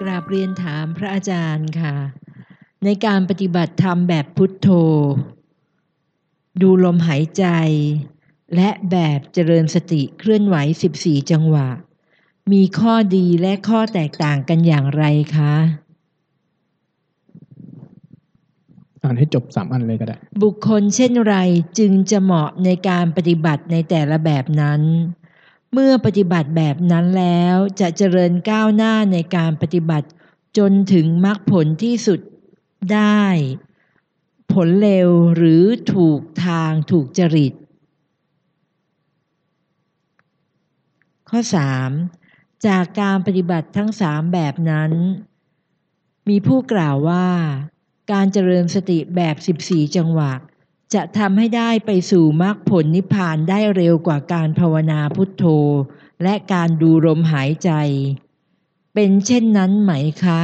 กราบเรียนถามพระอาจารย์ค่ะ ในการปฏิบัติธรรมแบบพุทโธ ดูลมหายใจ และแบบเจริญสติเคลื่อนไหว 14 จังหวะ มีข้อดีและข้อแตกต่างกันอย่างไรคะอ่านให้จบสามอันเลยก็ได้ บุคคลเช่นไรจึงจะเหมาะในการปฏิบัติในแต่ละแบบนั้น เมื่อปฏิบัติแบบนั้นแล้วจะเจริญก้าวหน้าในการปฏิบัติ จนถึงมรรคผลที่สุดได้ ผลเร็วหรือถูกทางถูกจริต ข้อ 3. จากการปฏิบัติทั้งสามแบบนั้น มีผู้กล่าวว่า การเจริญสติแบบ 14 จังหวะ จะทำให้ได้ไปสู่มรรคผลนิพพานได้เร็วกว่าการภาวนาพุทโธ และการดูลมหายใจ เป็นเช่นนั้นไหมคะ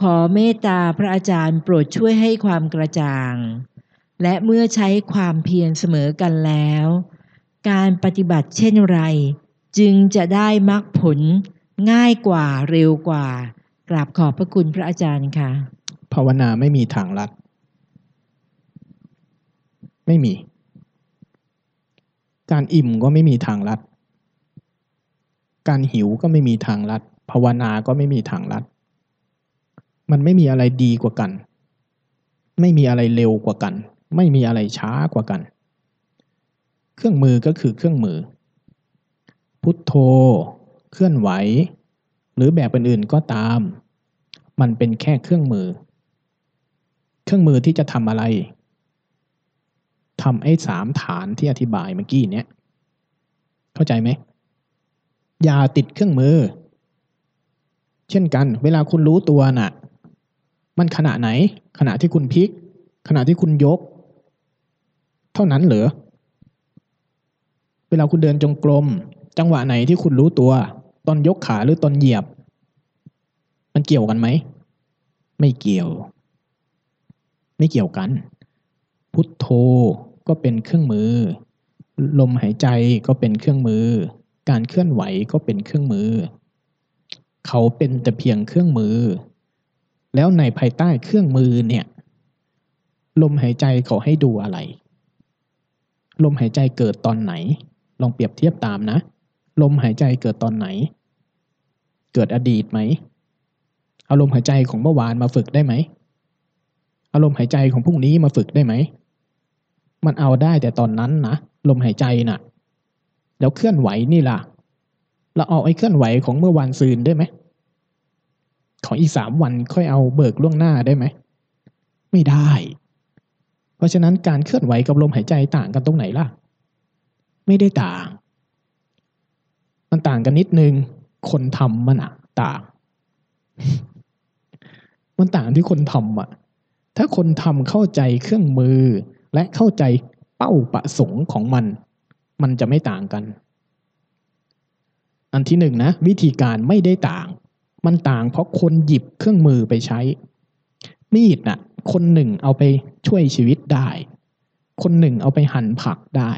ขอเมตตาพระอาจารย์โปรดช่วยให้ความกระจ่าง และเมื่อใช้ความเพียรเสมอกันแล้ว การปฏิบัติเช่นไร จึงจะได้มรรคผลง่ายกว่าเร็วกว่า กราบขอบพระคุณพระอาจารย์ค่ะ ภาวนาไม่มีทางลัด ไม่มี การอิ่มก็ไม่มีทางลัด การหิวก็ไม่มีทางลัด ภาวนาก็ไม่มีทางลัด มันไม่มีอะไรดีกว่ากัน ไม่มีอะไรเร็วกว่ากัน ไม่มีอะไรช้ากว่ากัน เครื่องมือก็คือเครื่องมือ พุทโธ เคลื่อนไหว หรือแบบอื่นๆก็ตาม มันเป็นแค่เครื่องมือ เครื่องมือที่จะทำอะไร ทำไอ้สามฐานที่อธิบายเมื่อกี้เนี้ยเข้าใจไหมอย่าติดเครื่องมือ เช่นกัน เวลาคุณรู้ตัวน่ะ มันขณะไหน ขณะที่คุณพลิก ขณะที่คุณยก เท่านั้นเหรอเวลาคุณเดินจงกรมจังหวะไหนที่คุณรู้ตัว ตอนยกขาหรือตอนเหยียบ มันเกี่ยวกันไหม ไม่เกี่ยว ไม่เกี่ยวกัน พุทโธ ก็เป็นเครื่องมือ ลมหายใจก็เป็นเครื่องมือ การเคลื่อนไหวก็เป็นเครื่องมือ เขาเป็นแต่เพียงเครื่องมือ แล้วในภายใต้เครื่องมือเนี่ย ลมหายใจเขาให้ดูอะไร ลมหายใจเกิดตอนไหน ลองเปรียบเทียบตามนะ ลมหายใจเกิดตอนไหน เกิดอดีตไหมเอาลมหายใจของเมื่อวานมาฝึกได้ไหมอารมณ์หายใจของพรุ่งนี้มาฝึกได้ไหม มันเอาได้แต่ตอนนั้นนะลมหายใจนะ่ะ แล้วเคลื่อนไหวนี่ล่ะ เราเอาไอ้เคลื่อนไหวของเมื่อวันซืนได้ไหมของอีกสามวันค่อยเอาเบิกล่วงหน้าได้ไหมไม่ได้ เพราะฉะนั้นการเคลื่อนไหวกับลมหายใจต่างกันตรงไหนล่ะ ไม่ได้ต่าง มันต่างกันนิดนึง คนทำมันอะต่าง มันต่างที่คนทำอะถ้าคนทำเข้าใจเครื่องมือ และเข้าใจเป้าประสงค์ของมัน มันจะไม่ต่างกัน อันที่หนึ่งนะ วิธีการไม่ได้ต่าง มันต่างเพราะคนหยิบเครื่องมือไปใช้ มีดนะ่ะ คนหนึ่งเอาไปช่วยชีวิตได้ คนหนึ่งเอาไปหั่นผักได้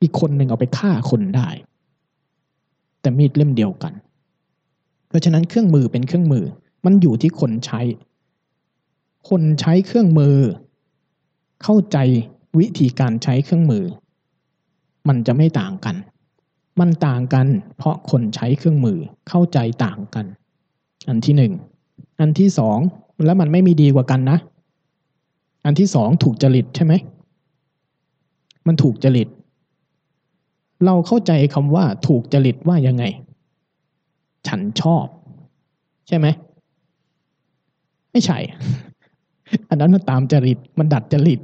อีกคนหนึ่งเอาไปฆ่าคนได้ แต่มีดเล่มเดียวกัน เพราะฉะนั้นเครื่องมือเป็นเครื่องมือ มันอยู่ที่คนใช้ คนใช้เครื่องมือ เข้าใจวิธีการใช้เครื่องมือ มันจะไม่ต่างกัน มันต่างกันเพราะคนใช้เครื่องมือเข้าใจต่างกัน อันที่หนึ่ง อันที่สองแล้วมันไม่มีดีกว่ากันนะ อันที่สองถูกจริตใช่ไหม มันถูกจริต เราเข้าใจคำว่าถูกจริตว่ายังไง ฉันชอบ ใช่ไหม ไม่ใช่ อันนั้นมันตามจริต มันดัดจริต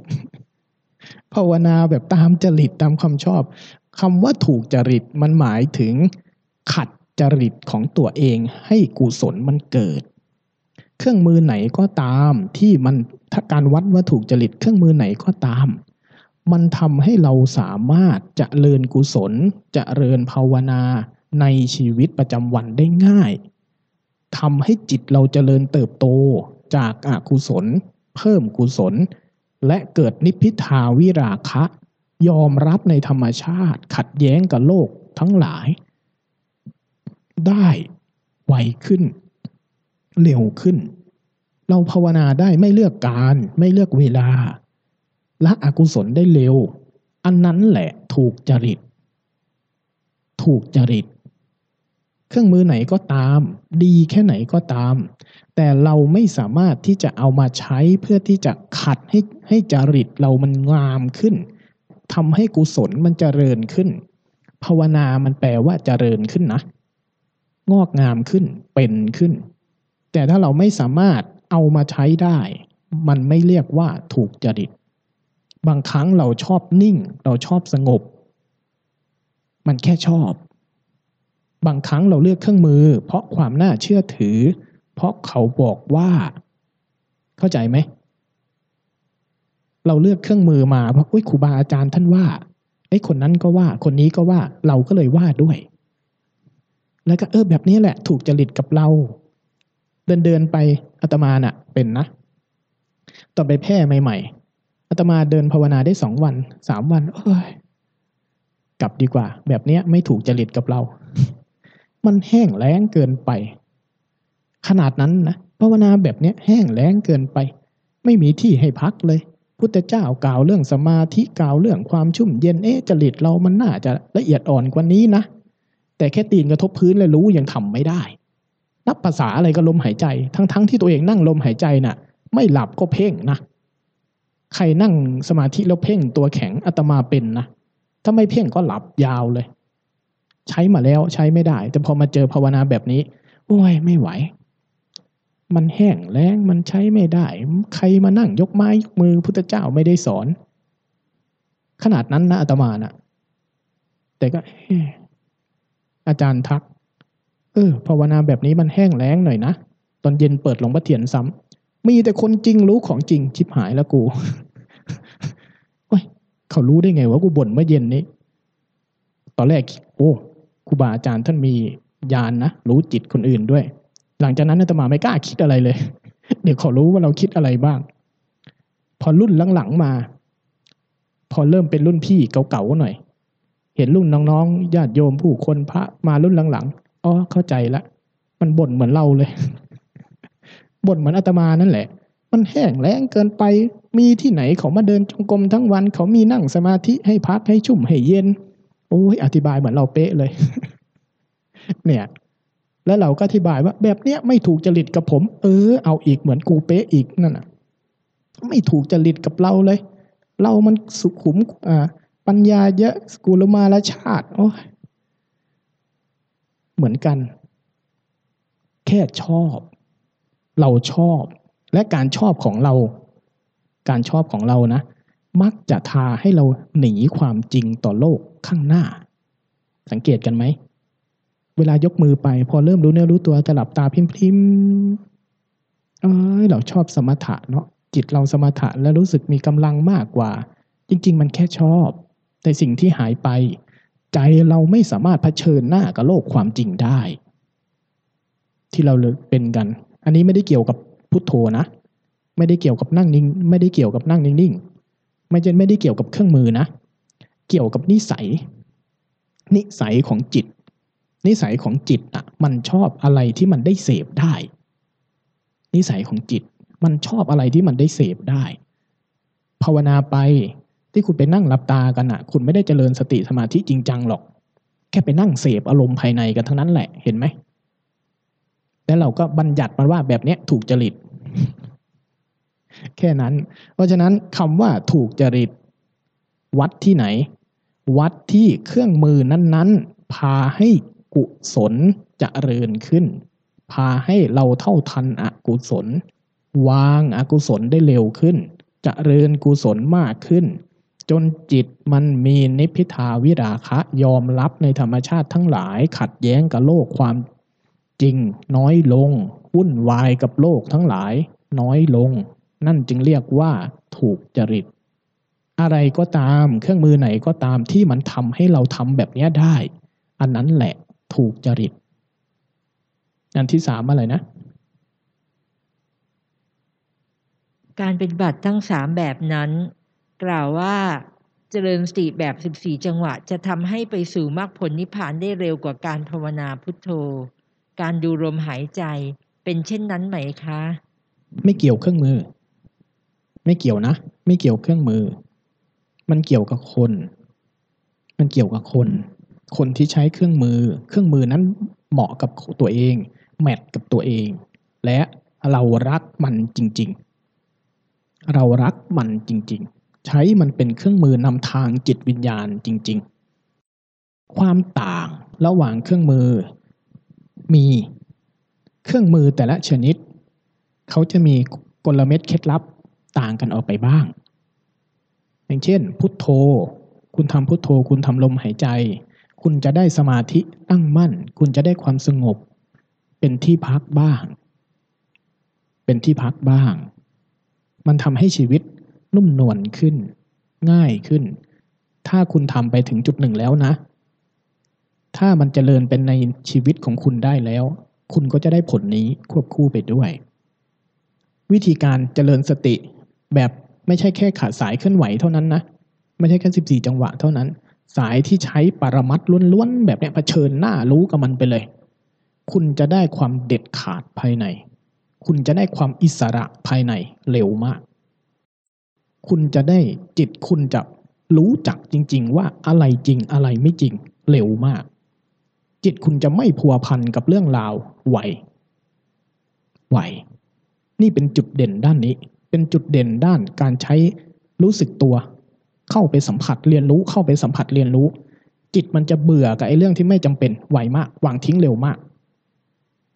ภาวนาแบบตามจริตตามความชอบคำว่าถูกจริตมันหมายถึงขัดจริตของตัวเองให้กุศลมันเกิด เครื่องมือไหนก็ตามที่มันถ้าการวัดว่าถูกจริต เครื่องมือไหนก็ตาม มันทำให้เราสามารถจะเริญกุศลจะเริญภาวนาในชีวิตประจำวันได้ง่ายทำให้จิตเราจเจริญเติบโตจากอากุศล เพิ่มกุศล และเกิดนิพพิทาวิราคะ ยอมรับในธรรมชาติ ขัดแย้งกับโลกทั้งหลาย ได้ไวขึ้น เร็วขึ้น เราภาวนาได้ไม่เลือกการไม่เลือกเวลาละอกุศลได้เร็ว อันนั้นแหละถูกจริต ถูกจริต เครื่องมือไหนก็ตาม ดีแค่ไหนก็ตาม แต่เราไม่สามารถที่จะเอามาใช้เพื่อที่จะขัดให้ให้จริตเรามันงามขึ้นทำให้กุศลมันจเจริญขึ้น ภาวนามันแปลว่าจเจริญขึ้นนะ งอกงามขึ้นเป็นขึ้น แต่ถ้าเราไม่สามารถเอามาใช้ได้ มันไม่เรียกว่าถูกจริต บางครั้งเราชอบนิ่ง เราชอบสงบ มันแค่ชอบ บางครั้งเราเลือกเครื่องมือ เพราะความน่าเชื่อถือ เพราะเขาบอกว่า เข้าใจไหม เราเลือกเครื่องมือมาเพราะอุ้ยครูบาอาจารย์ท่านว่าไอ้คนนั้นก็ว่า คนนี้ก็ว่าเราก็เลยว่าด้วย แล้วก็เออแบบนี้แหละ ถูกจริตกับเรา เดินเดินไปอาตมาน่ะ เป็นนะตอนไปแพร่ใหม่ๆอาตมาเดินภาวนาได้สองวันสามวัน เอ้ยกลับดีกว่า แบบเนี้ยไม่ถูกจริตกับเรา มันแห้งแล้งเกินไป ขนาดนั้นนะภาวนาแบบเนี้ยแห้งแล้งเกินไป ไม่มีที่ให้พักเลย พุทธเจ้ากล่าวเรื่องสมาธิกล่าวเรื่องความชุ่มเย็นเอ๊ะจริตเรามันน่าจะละเอียดอ่อนกว่านี้นะแต่แค่ตีนกระทบพื้นเลยรู้ยังทำไม่ได้ นับภาษาอะไรก็ลมหายใจ ทั้งๆทที่ตัวเองนั่งลมหายใจน่ะ ไม่หลับก็เพ่งนะใครนั่งสมาธิแล้วเพ่งตัวแข็งอาตมาเป็นนะถ้าไม่เพ่งก็หลับยาวเลย ใช้มาแล้วใช้ไม่ได้ แต่พอมาเจอภาวนาแบบนี้ โอ้ยไม่ไหว มันแห้งแล้งมันใช้ไม่ได้ ใครมานั่งยกไม้ยกมือพุทธเจ้าไม่ได้สอน ขนาดนั้นนะอาตมานะ่ะ แต่ก็เอ๊ะอาจารย์ทัก เออภาวนาแบบนี้มันแห้งแล้งหน่อยนะตอนเย็นเปิดหลวงพ่อเทียนซ้ำมีแต่คนจริงรู้ของจริงชิบหายแล้วกูเฮ้ยเขารู้ได้ไงว่ากูบ่นเมื่อเย็นนี้ ตอนแรก โอ้ ครูบาอาจารย์ท่านมีญาณนนะรู้จิตคนอื่นด้วย หลังจากนั้นอาตมาไม่กล้าคิดอะไรเลย เดี๋ยวขารู้ว่าเราคิดอะไรบ้าง พอรุ่นหลังๆมา พอเริ่มเป็นรุ่นพี่เก่าๆหน่อย เห็นรุ่นน้องๆญาติโยมผู้คนพระมารุ่นหลังๆอ๋อเข้าใจละมันบ่นเหมือนเราเลยบ่นเหมือนอาตมานั่นแหละ มันแห้งแล้งเกินไปมีที่ไหนเขามาเดินจงกรมทั้งวัน เขามีนั่งสมาธิให้พักให้ชุ่มให้เย็น โอ้ยอธิบายเหมือนเราเป๊ะเลย เนี่ย แล้วเราก็อธิบายว่า แบบเนี้ยไม่ถูกจริตกับผม เออ เอาอีกเหมือนกูเป๊ะอีกนั่นน่ะ ไม่ถูกจริตกับเราเลย เรามันสุขุมอ่าปัญญาเยอะสกุลมาลชาติ โอ้ยเหมือนกัน แค่ชอบ เราชอบ และการชอบของเรา การชอบของเรานะ มักจะทาให้เราหนีความจริงต่อโลกข้างหน้า สังเกตกันไหม เวลายกมือไป พอเริ่มรู้เนื้อรู้ตัวจะหลับตาพิมพิมเอ้ยเราชอบสมถะเนาะจิตเราสมถะแล้วรู้สึกมีกำลังมากกว่า จริง ๆ มันแค่ชอบ แต่สิ่งที่หายไป ใจเราไม่สามารถเผชิญหน้ากับโลกความจริงได้ ที่เราเป็นกัน อันนี้ไม่ได้เกี่ยวกับพุทโธนะ ไม่ได้เกี่ยวกับนั่งนิ่ง ไม่ได้เกี่ยวกับนั่งนิ่งๆ ไม่ใช่ไม่ได้เกี่ยวกับเครื่องมือนะ เกี่ยวกับนิสัย นิสัยของจิต นิสัยของจิตอะ มันชอบอะไรที่มันได้เสพได้ นิสัยของจิต มันชอบอะไรที่มันได้เสพได้ ภาวนาไปที่คุณไปนั่งหลับตากันอะ คุณไม่ได้เจริญสติสมาธิจริงจังหรอก แค่ไปนั่งเสพอารมณ์ภายในกันทั้งนั้นแหละเห็นไหมแล้วเราก็บัญญัติมันว่าแบบเนี้ยถูกจริต แค่นั้น เพราะฉะนั้นคำว่าถูกจริต วัดที่ไหน วัดที่เครื่องมือนั้นๆ พาให้กุศลจเจริญขึ้น พาให้เราเท่าทันอกุศล วางอากุศลได้เร็วขึ้นจเจริญกุศลมากขึ้น จนจิตมันมีนิพพิทาวิราคะยอมรับในธรรมชาติทั้งหลายขัดแย้งกับโลกความจริงน้อยลงวุ่นวายกับโลกทั้งหลายน้อยลง นั่นจึงเรียกว่าถูกจริต อะไรก็ตามเครื่องมือไหนก็ตามที่มันทำให้เราทำแบบนี้ได้ อันนั้นแหละถูกจริต อันที่สามอะไรนะ การปฏิบัติทั้งสามแบบนั้น กล่าวว่าเจริญสติแบบ 14 จังหวะ จะทำให้ไปสู่มรรคผลนิพพานได้เร็วกว่าการภาวนาพุทโธ การดูลมหายใจไปเป็นเช่นนั้นไหมคะ ไม่เกี่ยวเครื่องมือ ไม่เกี่ยวนะ ไม่เกี่ยวเครื่องมือ มันเกี่ยวกับคน มันเกี่ยวกับคน คนที่ใช้เครื่องมือ เครื่องมือนั้นเหมาะกับตัวเอง แมทกับตัวเอง และเรารักมันจริง ๆ เรารักมันจริง ๆ ใช้มันเป็นเครื่องมือนำทางจิตวิญญาณจริง ๆ ความต่างระหว่างเครื่องมือ มีเครื่องมือแต่ละชนิด เขาจะมีกลเม็ดเคล็ดลับ ต่างกันออกไปบ้าง อย่างเช่น พุทโธ คุณทำพุทโธ คุณทำลมหายใจ คุณจะได้สมาธิตั้งมั่น คุณจะได้ความสงบ เป็นที่พักบ้าง เป็นที่พักบ้าง มันทำให้ชีวิตนุ่มนวลขึ้น ง่ายขึ้น ถ้าคุณทำไปถึงจุดหนึ่งแล้วนะ ถ้ามันจเจริญเป็นในชีวิตของคุณได้แล้ว คุณก็จะได้ผลนี้ควบคู่ไปด้วยวิธีการเจริญสติ แบบไม่ใช่แค่ขาดสายเคลื่อนไหวเท่านั้นนะไม่ใช่แค่สิบสี่จังหวะเท่านั้น สายที่ใช้ปรมัดล้วนๆแบบเนี้ยเผชิญหน้ารู้กับมันไปเลย คุณจะได้ความเด็ดขาดภายใน คุณจะได้ความอิสระภายในเร็วมาก คุณจะได้จิตคุณจะรู้จักจริง ๆ ว่าอะไรจริงอะไรไม่จริงเร็วมาก จิตคุณจะไม่พัวพันกับเรื่องราวไหวไหวนี่เป็นจุดเด่นด้านนี้ เป็นจุดเด่นด้านการใช้รู้สึกตัว เข้าไปสัมผัสเรียนรู้เข้าไปสัมผัสเรียนรู้ จิตมันจะเบื่อกับไอ้เรื่องที่ไม่จำเป็นไวมากวางทิ้งเร็วมาก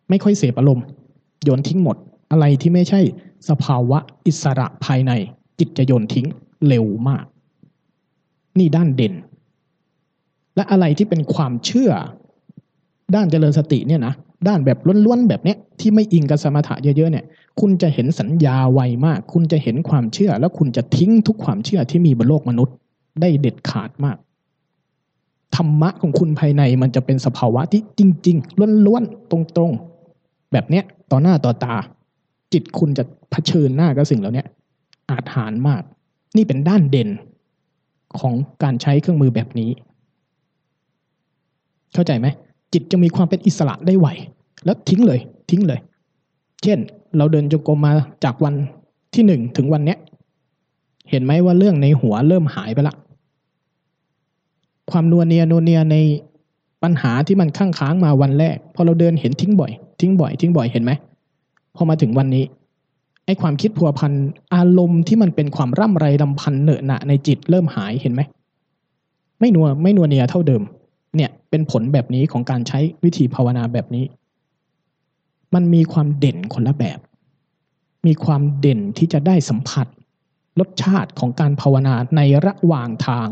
ไม่ค่อยเสพอารมณ์โยนทิ้งหมด อะไรที่ไม่ใช่สภาวะอิสระภายใน จิตจะโยนทิ้งเร็วมาก นี่ด้านเด่น และอะไรที่เป็นความเชื่อ ด้านเจริญสติเนี่ยนะด้านแบบล้วนๆแบบเนี้ยที่ไม่อิงกับสมถะเยอะๆเนี่ย คุณจะเห็นสัญญาไวมาก คุณจะเห็นความเชื่อ แล้วคุณจะทิ้งทุกความเชื่อที่มีบนโลกมนุษย์ได้เด็ดขาดมาก ธรรมะของคุณภายในมันจะเป็นสภาวะที่จริง ๆล้วนๆตรงๆ แบบเนี้ยต่อหน้าต่อตา จิตคุณจะเผชิญหน้ากับสิ่งเหล่านี้อาจหารมาก นี่เป็นด้านเด่นของการใช้เครื่องมือแบบนี้ เข้าใจไหมจิตจะมีความเป็นอิสระได้ไวแล้วทิ้งเลย ทิ้งเลย เช่น เราเดินจงกรมมาจากวันที่หนึ่งถึงวันเนี้ย เห็นไหมว่าเรื่องในหัวเริ่มหายไปละ ความนัวเนียนัวเนียในปัญหาที่มันข้างค้างมาวันแรก พอเราเดินเห็นทิ้งบ่อย ทิ้งบ่อย ทิ้งบ่อยเห็นไหมพอมาถึงวันนี้ไอ้ความคิดพัวพันอารมณ์ที่มันเป็นความร่ำไรรำพันเหนอะหนะในจิตเริ่มหายเห็นไหมไม่นัวไม่นัวเนียเท่าเดิม เนี่ยเป็นผลแบบนี้ของการใช้วิธีภาวนาแบบนี้ มันมีความเด่นคนละแบบ มีความเด่นที่จะได้สัมผัสรสชาติของการภาวนาในระหว่างทาง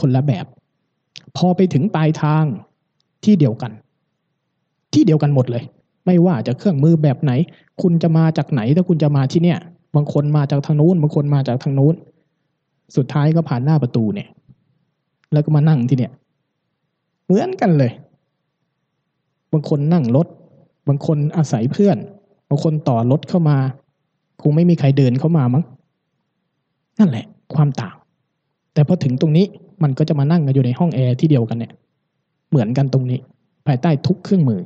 คนละแบบ พอไปถึงปลายทางที่เดียวกัน ที่เดียวกันหมดเลย ไม่ว่าจะเครื่องมือแบบไหน คุณจะมาจากไหนถ้าคุณจะมาที่เนี่ย บางคนมาจากทางนู้นบางคนมาจากทางนู้น สุดท้ายก็ผ่านหน้าประตูเนี่ย แล้วก็มานั่งที่เนี่ย เหมือนกันเลย บางคนนั่งรถ บางคนอาศัยเพื่อน บางคนต่อรถเข้ามา คงไม่มีใครเดินเข้ามามั้ง นั่นแหละ ความต่าง แต่พอถึงตรงนี้มันก็จะมานั่งกันอยู่ในห้องแอร์ที่เดียวกันเนี่ย เหมือนกันตรงนี้ ภายใต้ทุกเครื่องมือ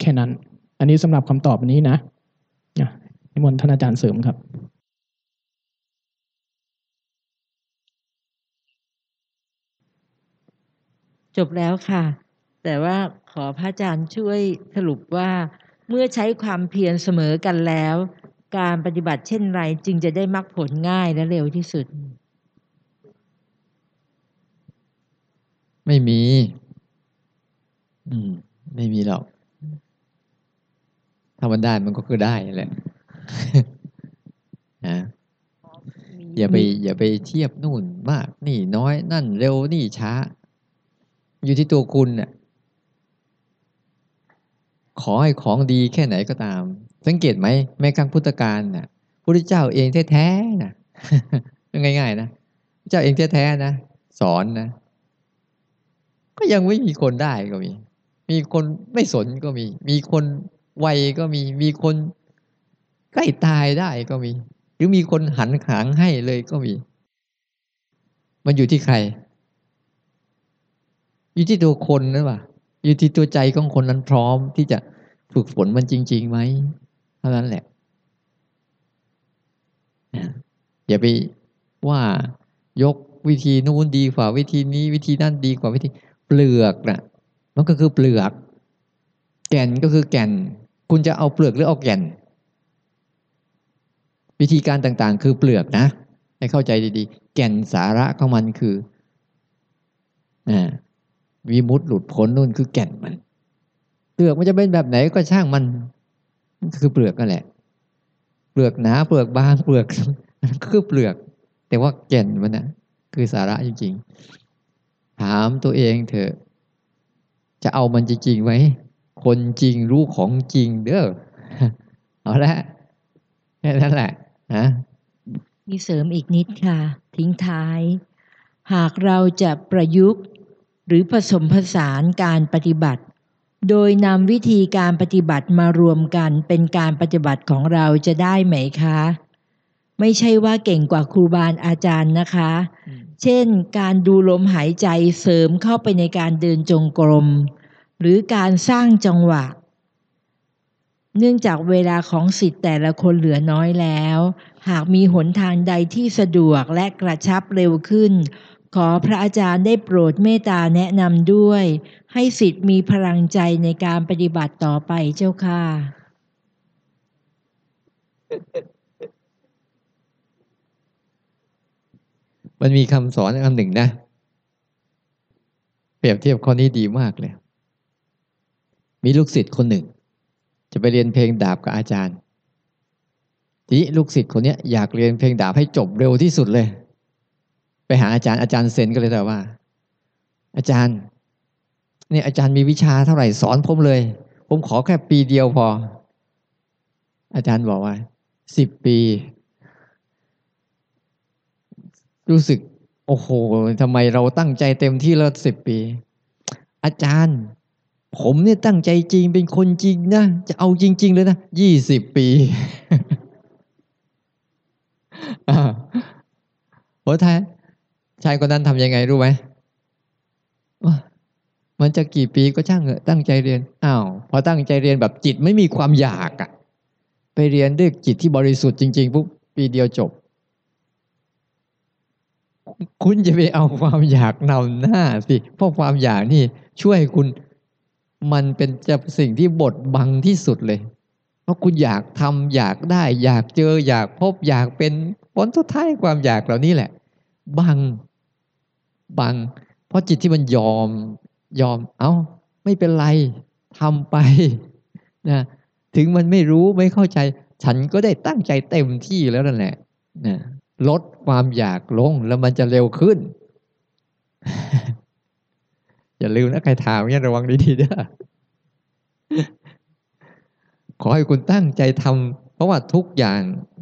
แค่นั้น อันนี้สำหรับคำตอบนี้นะนิมนต์ท่านอาจารย์เสริมครับจบแล้วค่ะ แต่ว่า ขอพระอาจารย์ช่วยสรุปว่า เมื่อใช้ความเพียรเสมอกันแล้ว การปฏิบัติเช่นไรจึงจะได้มรรคผลง่ายและเร็วที่สุด ไม่มี อืม ไม่มีหรอก ถ้ามันได้มันก็คือได้แหละนะอย่าไป อย่าไปเทียบนู่นมาก นี่น้อยนั่นเร็วนี่ช้า อยู่ที่ตัวคุณเนี่ย ขอให้ของดีแค่ไหนก็ตาม สังเกตไหมแม้ครั้งพุทธกาลน่ะพระเจ้าเองแท้ๆนะง่ายๆนะพระเจ้าเองแท้ๆนะสอนนะ ก็ยังไม่มีคนได้ก็มี มีคนไม่สนก็มี มีคนไวก็มี มีคนใกล้ตายได้ก็มี หรือมีคนหันขางให้เลยก็มี มันอยู่ที่ใคร อยู่ที่ตัวคนหรือเปล่า อยู่ที่ตัวใจของคนนั้นพร้อมที่จะฝึกฝนมันจริงๆไหมเท่านั้นแหละอย่าไปว่ายกวิธีนู้นดีกว่าวิธีนี้วิธีนั่นดีกว่าวิธีเปลือกนะมันก็คือเปลือก แก่นก็คือแก่น คุณจะเอาเปลือกหรือเอาแก่น วิธีการต่างๆ คือเปลือกนะ ให้เข้าใจดีๆ แก่นสาระของมันคืออ่า วิมุตติหลุดพ้นนู่นคือแก่นมัน เปลือกมันจะเป็นแบบไหนก็ช่างมันคือเปลือกนั่นแหละ เปลือกหนาเปลือกบางเปลือกคือเปลือก แต่ว่าแก่นมันนะคือสาระจริงๆ ถามตัวเองเถอะ จะเอามันจริงๆไหมคนจริงรู้ของจริงเด้อเอาละแค่นั้นแหละนะมีเสริมอีกนิดค่ะ ทิ้งท้าย หากเราจะประยุกต์ หรือผสมผสานการปฏิบัติ โดยนำวิธีการปฏิบัติมารวมกันเป็นการปฏิบัติของเราจะได้ไหมคะ ไม่ใช่ว่าเก่งกว่าครูบาอาจารย์นะคะ เช่น การดูลมหายใจเสริมเข้าไปในการเดินจงกรม หรือการสร้างจังหวะ เนื่องจากเวลาของสิทธิ์แต่ละคนเหลือน้อยแล้ว หากมีหนทางใดที่สะดวกและกระชับเร็วขึ้น ขอพระอาจารย์ได้โปรดเมตตาแนะนำด้วย ให้สิทธิ์มีพลังใจในการปฏิบัติต่อไปเจ้าค่ะ มันมีคำสอนคำหนึ่งนะ เปรียบเทียบข้อนี้ดีมากเลย มีลูกศิษย์คนหนึ่ง จะไปเรียนเพลงดาบกับอาจารย์ ทีลูกศิษย์คนนี้อยากเรียนเพลงดาบให้จบเร็วที่สุดเลย ไปหาอาจารย์อาจารย์เซนก็เลยแต่ว่า อาจารย์เนี่ยอาจารย์มีวิชาเท่าไหร่สอนผมเลย ผมขอแค่ปีเดียวพอ อาจารย์บอกว่าสิบปี รู้สึก โอ้โหทำไมเราตั้งใจเต็มที่แล้วสิบปี อาจารย์ ผมเนี่ยตั้งใจจริงเป็นคนจริงนะจะเอาจริง ๆ เลยนะยี่สิบปีอ่าโอ้ท้า ชายคนนั้นทำยังไงรู้ไหมมันจะกี่ปีก็ช่างเถอะตั้งใจเรียนอ้าวพอตั้งใจเรียนแบบจิตไม่มีความอยากอะไปเรียนด้วยจิตที่บริสุทธิ์จริงๆปุ๊บปีเดียวจบ คุณจะไปเอาความอยากนำหน้าสิเพราะความอยากนี่ช่วยคุณมันเป็นจะสิ่งที่บดบังที่สุดเลย เพราะคุณอยากทำอยากได้ อยากเจออยากพบอยากเป็นผลสุดท้ายความอยากเหล่านี้แหละ บัง บัง เพราะจิตที่มันยอมยอม เอา้า ไม่เป็นไรทำไปนะถึงมันไม่รู้ไม่เข้าใจ ฉันก็ได้ตั้งใจเต็มที่แล้วนั่นแหละนะลดความอยากลงแล้วมันจะเร็วขึ้น อย่าลืมนะใครถามเนี่ยระวังดีๆด้อขอให้คุณตั้งใจทำ ราะว่าทุกอย่าง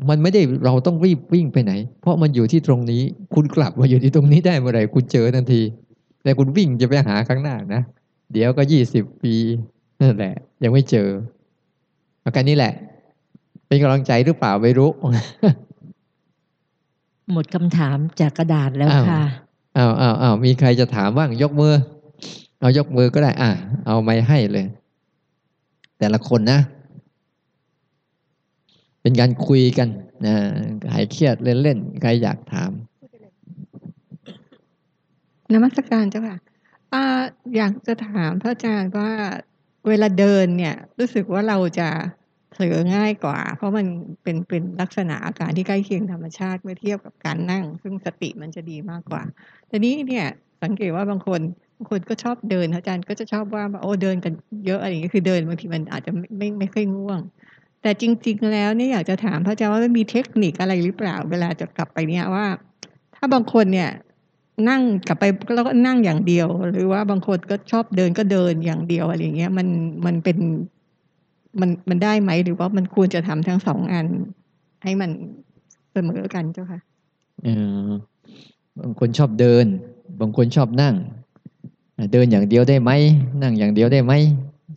มันไม่ได้เราต้องรีบวิ่งไปไหน เพราะมันอยู่ที่ตรงนี้ คุณกลับมาอยู่ที่ตรงนี้ได้เมื่อไหร่คุณเจอทันที แต่คุณวิ่งจะไปหาข้างหน้านะเดี๋ยวก็ยี่สิบปีนั่นแหละ ยังไม่เจออาการนี้แหละ เป็นกำลังใจหรือเปล่าไม่รู้ หมดคำถามจากกระดาษแล้วอ้าวค่ะอ้าวอ้าวอ้าวมีใครจะถามบ้างยกมือ เอายกมือก็ได้ อะ เอาไม้ให้เลย แต่ละคนนะ เป็นการคุยกันนะหายเครียดเล่นๆใครอยากถามนมัสการเจ้าค่ะอ่าอยากจะถามพระอาจารย์ว่าเวลาเดินเนี่ย รู้สึกว่าเราจะเผลอง่ายกว่า เพราะมันเป็นเป็นลักษณะอาการที่ใกล้เคียงธรรมชาติเมื่อเทียบกับการนั่ง ซึ่งสติมันจะดีมากกว่าแต่นี้เนี่ยสังเกตว่าบางคนบางคนก็ชอบเดินอาจารย์ก็จะชอบว่าโอ้เดินกันเยอะอะไรอย่างเงี้ยคือเดินบางทีมันอาจจะไม่ไม่ไม่ค่อยง่วง แต่จริง ๆ แล้วเนี่ยอยากจะถามพระอาจารย์ว่ามันมีเทคนิคอะไรหรือเปล่า เวลาจะกลับไปเนี่ยว่า ถ้าบางคนเนี่ยนั่งกลับไปแล้วก็นั่งอย่างเดียว หรือว่าบางคนก็ชอบเดินก็เดินอย่างเดียวอะไรอย่างเงี้ยมันมันเป็นมันมันได้ไหมหรือว่ามันควรจะทำทั้งสองอัน ให้มันเสมอกันเจ้าค่ะเออบางคนชอบเดิน บางคนชอบนั่ง เดินอย่างเดียวได้ไหมนั่งอย่างเดียวได้ไหม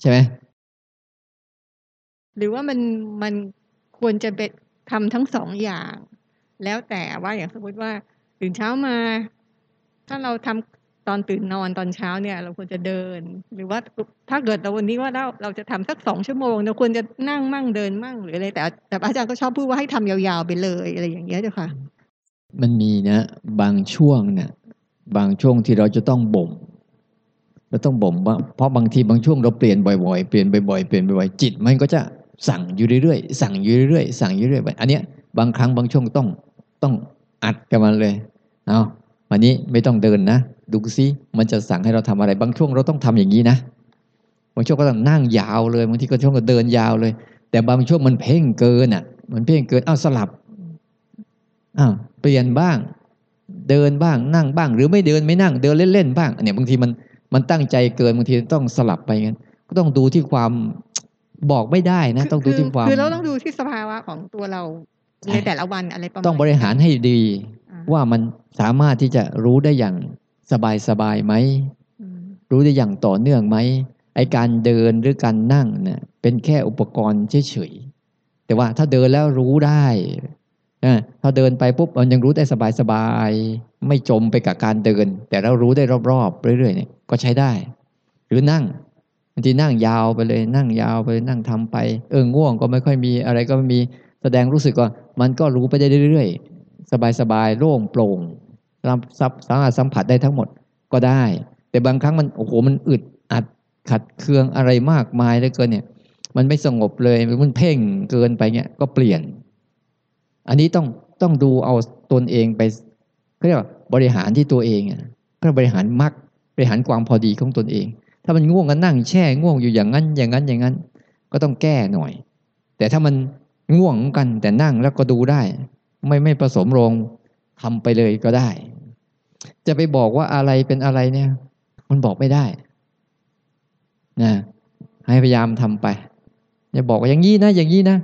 ใช่ไหม หรือว่ามันมันควรจะเป็นทำทั้งสองอย่าง แล้วแต่ว่าอย่างสมมติว่าตื่นเช้ามา ถ้าเราทตอนตื่นนอนตอนเช้าเนี่ย เราควรจะเดิน หรือว่าถ้าเกิดเราวันนี้ว่าเราเราจะทำสักสองชั่วโมงเราควรจะนั่งมั่งเดินมั่งหรืออะไรแต่แต่อาจารย์ก็ชอบพูดว่าให้ทำยาวๆไปเลยอะไรอย่างเงี้ยเจ้าค่ะ มันมีนะ บางช่วงเนี่ยบางช่วงที่เราจะต้องบ่มเราต้องบ่มว่าเพราะบางทีบางช่วงเราเปลี่ยนบ่อยๆ เปลี่ยนบ่อยๆเปลี่ยนบ่อยๆจิตมันก็จะ สั่งอยู่เรื่อยๆ สั่งอยู่เรื่อยๆ สั่งอยู่เรื่อยๆอันเนี้ยบางครั้งบางช่วงต้องต้องอัดกันมันเลย เอาวันนี้ไม่ต้องเดินนะ ดูซิมันจะสั่งให้เราทำอะไร บางช่วงเราต้องทำอย่างนี้นะ บางช่วงก็ต้องนั่งยาวเลยบางทีก็ช่วงก็เดินยาวเลย แต่บางช่วงมันเพ่งเกินอะ มันเพ่งเกินอ้าวสลับอ้าวเปลี่ยนบ้าง เดินบ้างนั่งบ้าง หรือไม่เดินไม่นั่ง เดินเล่นๆบ้างเนี่ยบางทีมันมันตั้งใจเกินบางทีต้องสลับไปงั้นก็ต้องดูที่ความ บอกไม่ได้นะ ต้องดูที่ความคือเราต้องดูที่สภาวะของตัวเราใช่ในแต่ละวันอะไรประมาณต้องบริหารให้ดีอ่าว่ามันสามารถที่จะรู้ได้อย่างสบายสบายๆไหมอืมรู้ได้อย่างต่อเนื่องไหมไอการเดินหรือการนั่งเนี่ยเป็นแค่อุปกรณ์เฉยๆแต่ว่าถ้าเดินแล้วรู้ได้นะถ้าเดินไปปุ๊บมันยังรู้ได้สบายๆไม่จมไปกับการเดิน แต่เรารู้ได้รอบๆเรื่อยๆเนี่ยก็ใช้ได้ หรือนั่ง บางทีนั่งยาวไปเลย นั่งยาวไปนั่งทำไป เออง่วงก็ไม่ค่อยมีอะไรก็ไม่มีแสดงรู้สึกว่ามันก็รู้ไปได้เรื่อยๆ สบายๆ โล่งโปร่งรับสับสามารถสัมผัสได้ทั้งหมดก็ได้ แต่บางครั้งมันโอ้โหมันอึดอัดขัดเคืองอะไรมากมายเหลือเกินเนี่ย มันไม่สงบเลยมันเพ่งเกินไปเงี้ยก็เปลี่ยน อันนี้ต้องต้องดูเอาตนเองไปเขาเรียกว่าบริหารที่ตัวเองอะเพื่อบริหารมักบริหารความพอดีของตนเอง ถ้ามันง่วงก็นั่งแช่ง่วงอยู่อย่างนั้น อย่างนั้นอย่างนั้น ก็ต้องแก้หน่อย แต่ถ้ามันง่วงกันแต่นั่งแล้วก็ดูได้ ไม่ไม่ผสมโรงทำไปเลยก็ได้ จะไปบอกว่าอะไรเป็นอะไรเนี่ย มันบอกไม่ได้นะให้พยายามทำไปอย่าบอกว่าอย่างนี้นะ อย่างนี้นะ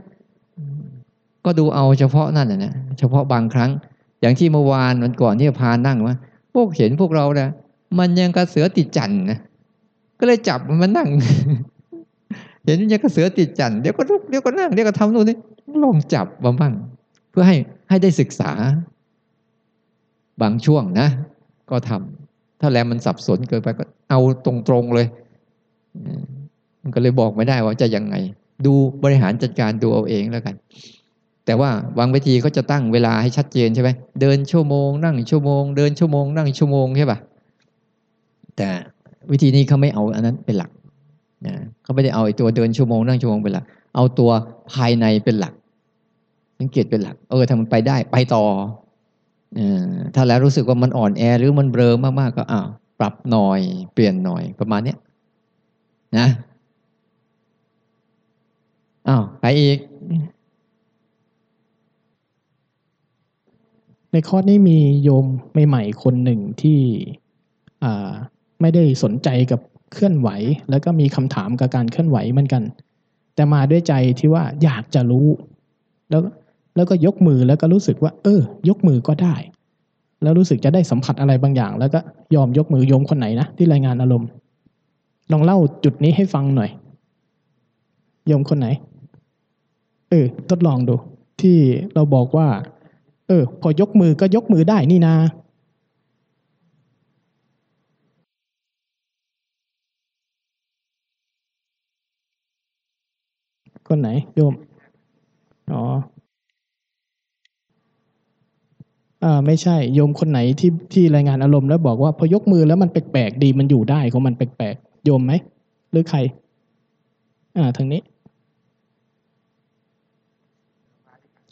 ก็ดูเอาเฉพาะนั่นนะนะเฉพาะบางครั้ง อย่างที่เมื่อวานวันก่อนที่พานั่งว่าพวกเห็นพวกเราเนี่ยมันยังกระเสือติดจันทร์นะ ก็เลยจับมันมานั่ง เห็นยังกระเสือติดจันเดี๋ยวก็ลุกเดี๋ยวก็นั่งเดี๋ยวก็ทำนู่นนี่ลองจับมาบ้าง เพื่อให้ให้ได้ศึกษา บางช่วงนะ ก็ทำถ้าแล้วมันสับสนเกินไปก็เอาตรงๆเลยมันก็เลยบอกไม่ได้ว่าจะยังไง ดูบริหารจัดการดูเอาเองแล้วกัน แต่ว่าบางเวทีเขาจะตั้งเวลาให้ชัดเจนใช่ไหมเดินชั่วโมง นั่งชั่วโมง เดินชั่วโมง นั่งชั่วโมงใช่ปะแต่ วิธีนี้เขาไม่เอาอันนั้นเป็นหลักนะเขาไม่ได้เอาไอ้ตัวเดินชั่วโมงนั่งชั่วโมงเป็นหลัก เอาตัวภายในเป็นหลัก สังเกตเป็นหลัก เออถ้ามันไปได้ไปต่ออถ้าแล้วรู้สึกว่ามันอ่อนแอ หรือมันเบลอมากๆก็อ้าวปรับหน่อย เปลี่ยนหน่อยประมาณเนี้ยนะอ้าวไปอีก ในคอร์สนี้มีโยมใหม่ๆคนหนึ่งที่อ่า ไม่ได้สนใจกับเคลื่อนไหว แล้วก็มีคำถามกับการเคลื่อนไหวเหมือนกัน แต่มาด้วยใจที่ว่าอยากจะรู้ แล้วแล้วก็ยกมือแล้วก็รู้สึกว่า เออ ยกมือก็ได้ แล้วรู้สึกจะได้สัมผัสอะไรบางอย่าง แล้วก็ยอมยกมือโยมคนไหนนะที่รายงานอารมณ์ลองเล่าจุดนี้ให้ฟังหน่อยโยมคนไหน เออ ทดลองดู ที่เราบอกว่า เออ พอยกมือก็ยกมือได้นี่นา คนไหนโยม อ๋ออ่าไม่ใช่โยมคนไหนที่ที่รายงานอารมณ์แล้วบอกว่าพอยกมือแล้วมันแปลกๆดีมันอยู่ได้ของมันแปลกๆโยมไหมหรือใคร อ่าทางนี้